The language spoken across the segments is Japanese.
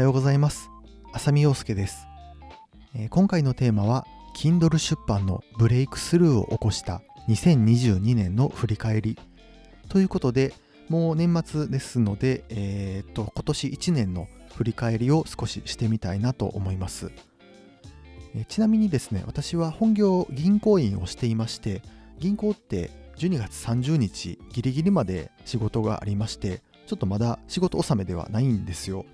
はようございます。浅見陽介です、えー、今回のテーマは Kindle 出版のブレイクスルーを起こした2022年の振り返り。ということでもう年末ですので、えー、っと今年1年の振り返りを少ししてみたいなと思います、えー、ちなみにですね私は本業銀行員をしていまして銀行って12月30日ギリギリまで仕事がありましてちょっとまだ仕事納めではないんですよ。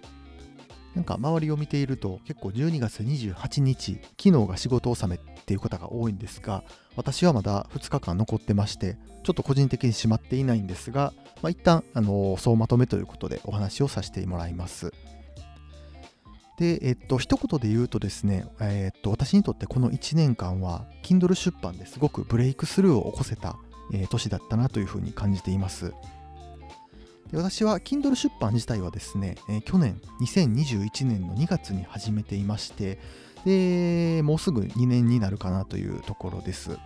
なんか周りを見ていると結構12月28日、昨日が仕事納めっていう方が多いんですが、私はまだ2日間残ってまして、ちょっと個人的にしまっていないんですが、まあ、一旦、あの総まとめということでお話をさせてもらいます。で、えっと、一言で言うとですね、えっと、私にとってこの1年間は、Kindle 出版ですごくブレイクスルーを起こせた、えー、年だったなというふうに感じています。で私は Kindle 出版自体はですね、えー、去年2021年の2月に始めていましてでもうすぐ2年になるかなというところです。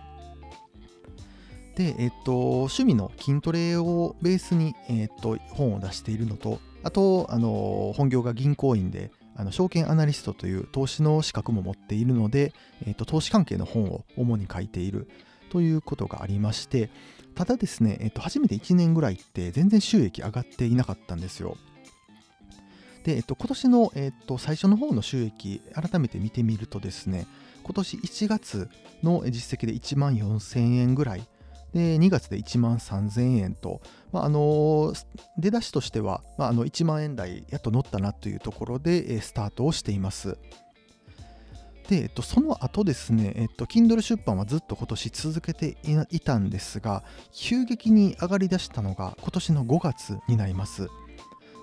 で、えっと、趣味の筋トレをベースに、えっと、本を出しているのとあとあの本業が銀行員であの証券アナリストという投資の資格も持っているので、えっと、投資関係の本を主に書いているということがありましてただですね、えっと、初めて1年ぐらいって全然収益上がっていなかったんですよ。で、えっと、今年の、えっと、最初の方の収益、改めて見てみるとですね、今年1月の実績で1万4000円ぐらい、で、2月で1万3000円と、まあ、あの出だしとしては、まあ、あの1万円台やっと乗ったなというところで、スタートをしています。で、えっと、その後ですね、えっと、Kindle 出版はずっと今年続けていたんですが、急激に上がりだしたのが今年の5月になります。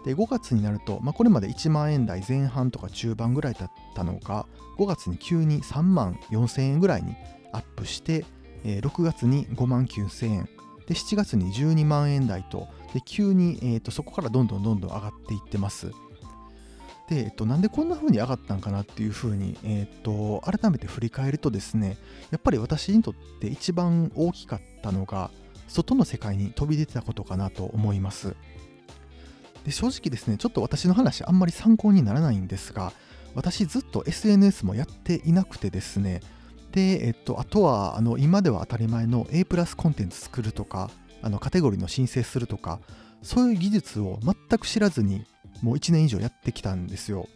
で、5月になると、まあ、これまで1万円台前半とか中盤ぐらいだったのが、5月に急に3万4000円ぐらいにアップして、え、6月に5万9000円、で、7月に12万円台と、で急に、えーとそこからどんどんどんどん上がっていってます。で、えっと、なんでこんな風に上がったんかなっていう風に、えっと、改めて振り返るとですね、やっぱり私にとって一番大きかったのが、外の世界に飛び出てたことかなと思います。で正直ですね、ちょっと私の話あんまり参考にならないんですが、私ずっと SNS もやっていなくてですね、で、えっと、あとはあの今では当たり前の A プラスコンテンツ作るとか、あのカテゴリーの申請するとか、そういう技術を全く知らずにもう1年以上やってきたんですよ。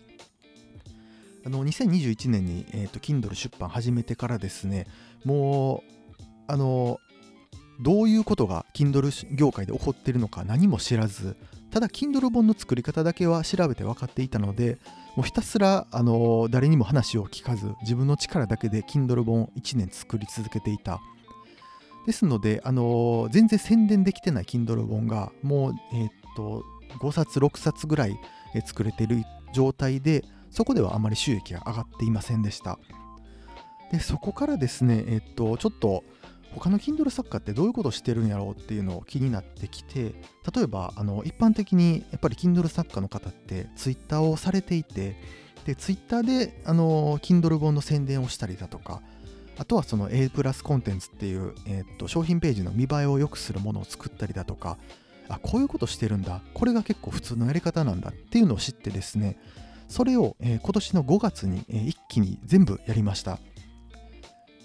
あの2021年に、えーと、Kindle 出版始めてからですね、もう、あの、どういうことが Kindle 業界で起こっているのか何も知らず、ただ Kindle 本の作り方だけは調べて分かっていたので、もうひたすらあの誰にも話を聞かず、自分の力だけで Kindle 本1年作り続けていた。ですので、あの全然宣伝できてない Kindle 本が、もう、えっ、と、5冊6冊ぐらい作れてる状態でそこではあまり収益が上がっていませんでした。でそこからですねえっとちょっと他の Kindle 作家ってどういうことをしてるんやろうっていうのを気になってきて例えばあの一般的にやっぱり Kindle 作家の方って Twitter をされていてで Twitter であの Kindle 本の宣伝をしたりだとかあとはその A プラスコンテンツっていう、えー、と商品ページの見栄えを良くするものを作ったりだとかあこういうことしてるんだ。これが結構普通のやり方なんだ。っていうのを知ってですねそれを、えー、今年の5月に、えー、一気に全部やりました。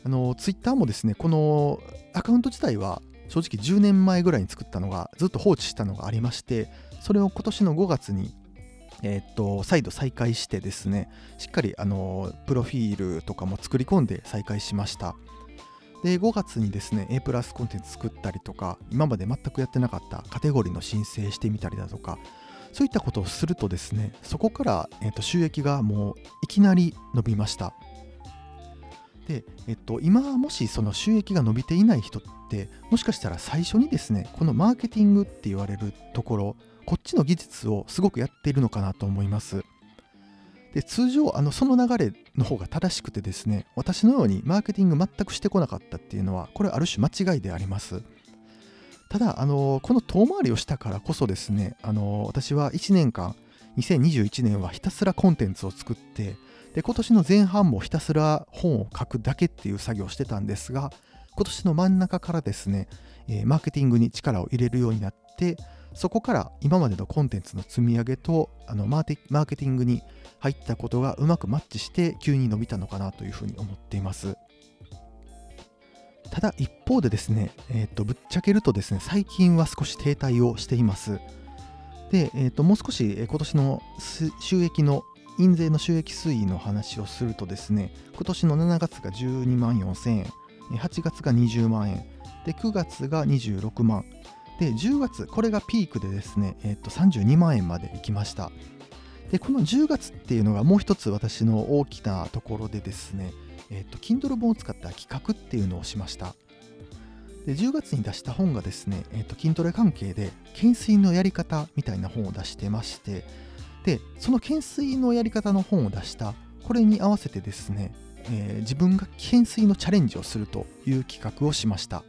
あのツイッターもですねこのアカウント自体は正直10年前ぐらいに作ったのがずっと放置したのがありましてそれを今年の5月にえ、っと再度再開してですねしっかりあのプロフィールとかも作り込んで再開しました。で5月にですね A プラスコンテンツ作ったりとか今まで全くやってなかったカテゴリーの申請してみたりだとかそういったことをするとですねそこから、えー、と収益がもういきなり伸びました。で、えっと、今もしその収益が伸びていない人ってもしかしたら最初にですねこのマーケティングって言われるところこっちの技術をすごくやっているのかなと思います。で通常あのその流れの方が正しくてですね私のようにマーケティング全くしてこなかったっていうのはこれある種間違いであります。ただあのこの遠回りをしたからこそですねあの私は1年間2021年はひたすらコンテンツを作ってで今年の前半もひたすら本を書くだけっていう作業をしてたんですが今年の真ん中からですね、え、マーケティングに力を入れるようになってそこから今までのコンテンツの積み上げとあのマーテマーケティングに入ったことがうまくマッチして急に伸びたのかなというふうに思っています。ただ一方でですね、えー、とぶっちゃけるとですね、最近は少し停滞をしています。で、えー、ともう少し今年の収益の印税の収益推移の話をするとですね、今年の7月が12万4000円、8月が20万円、で9月が26万、で10月、これがピークでですね、えー、と32万円まで行きました。で、この10月っていうのがもう一つ私の大きなところでですね、えっ、ー、と、Kindle 本を使った企画っていうのをしました。で10月に出した本がですね、えーと、筋トレ関係で懸垂のやり方みたいな本を出してましてでその懸垂のやり方の本を出したこれに合わせてですね、えー、自分が懸垂のチャレンジをするという企画をしました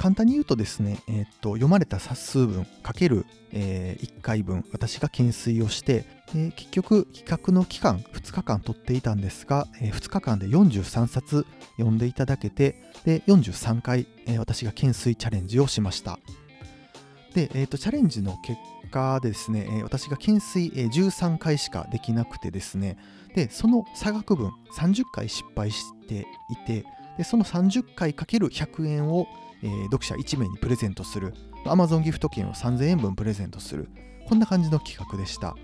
簡単に言うとですね、えーと、読まれた冊数分かける、えー、1回分私が懸垂をしてで結局企画の期間2日間取っていたんですが、えー、2日間で43冊読んでいただけてで43回、えー、私が懸垂チャレンジをしました。で、えーと、チャレンジの結果ですね、えー、私が懸垂、えー、13回しかできなくてですねでその差額分30回失敗していてでその30回かける100円を、えー、読者1名にプレゼントする。Amazon ギフト券を3000円分プレゼントする。こんな感じの企画でした。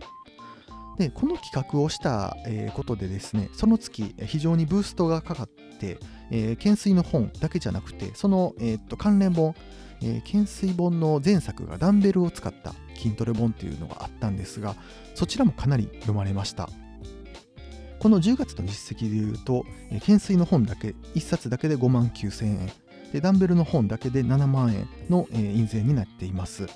でこの企画をした、ことでですねその月非常にブーストがかかって、えー、懸垂の本だけじゃなくてその、えー、と関連本、えー、懸垂本の前作がダンベルを使った筋トレ本っていうのがあったんですがそちらもかなり読まれました。この10月の実績でいうと、懸垂の本だけ1冊だけで5万9000円。でダンベルの本だけで7万円の、え、印税になっています。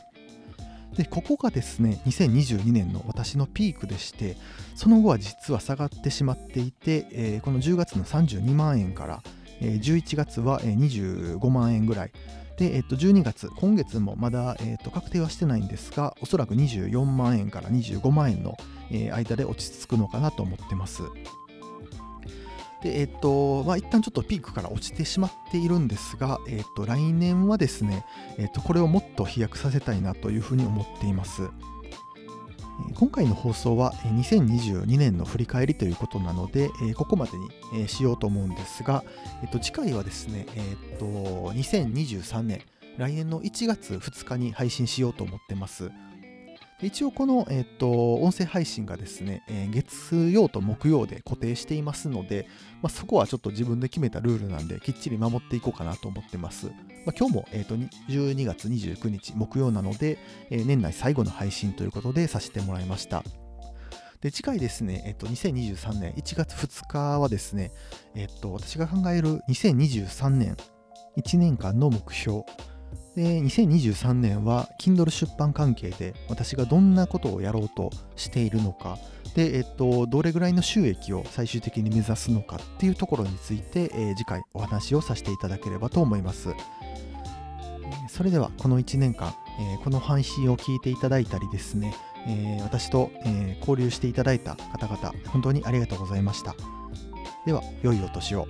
でここがですね2022年の私のピークでしてその後は実は下がってしまっていて、えー、この10月の32万円から、えー、11月は25万円ぐらい。で、えー、と12月今月もまだ、えー、と確定はしてないんですがおそらく24万円から25万円の、え、間で落ち着くのかなと思ってます。で、えっと、まあ、一旦ちょっとピークから落ちてしまっているんですが、えっと、来年はですね、えっと、これをもっと飛躍させたいなというふうに思っています。今回の放送は2022年の振り返りということなので、ここまでにしようと思うんですが、えっと次回はですね、えっと2023年、来年の1月2日に配信しようと思ってます。一応この、えっと、音声配信がですね、えー、月曜と木曜で固定していますので、まあ、そこはちょっと自分で決めたルールなんで、きっちり守っていこうかなと思ってます。まあ、今日も、えっと、12月29日木曜なので、えー、年内最後の配信ということでさせてもらいました。で、次回ですね、えっと、2023年1月2日はですね、えっと、私が考える2023年1年間の目標、で2023年は Kindle 出版関係で私がどんなことをやろうとしているのかで、えっと、どれぐらいの収益を最終的に目指すのかっていうところについて、えー、次回お話をさせていただければと思います。それではこの1年間、えー、この配信を聞いていただいたりですね、えー、私と、え交流していただいた方々本当にありがとうございました。では良いお年を。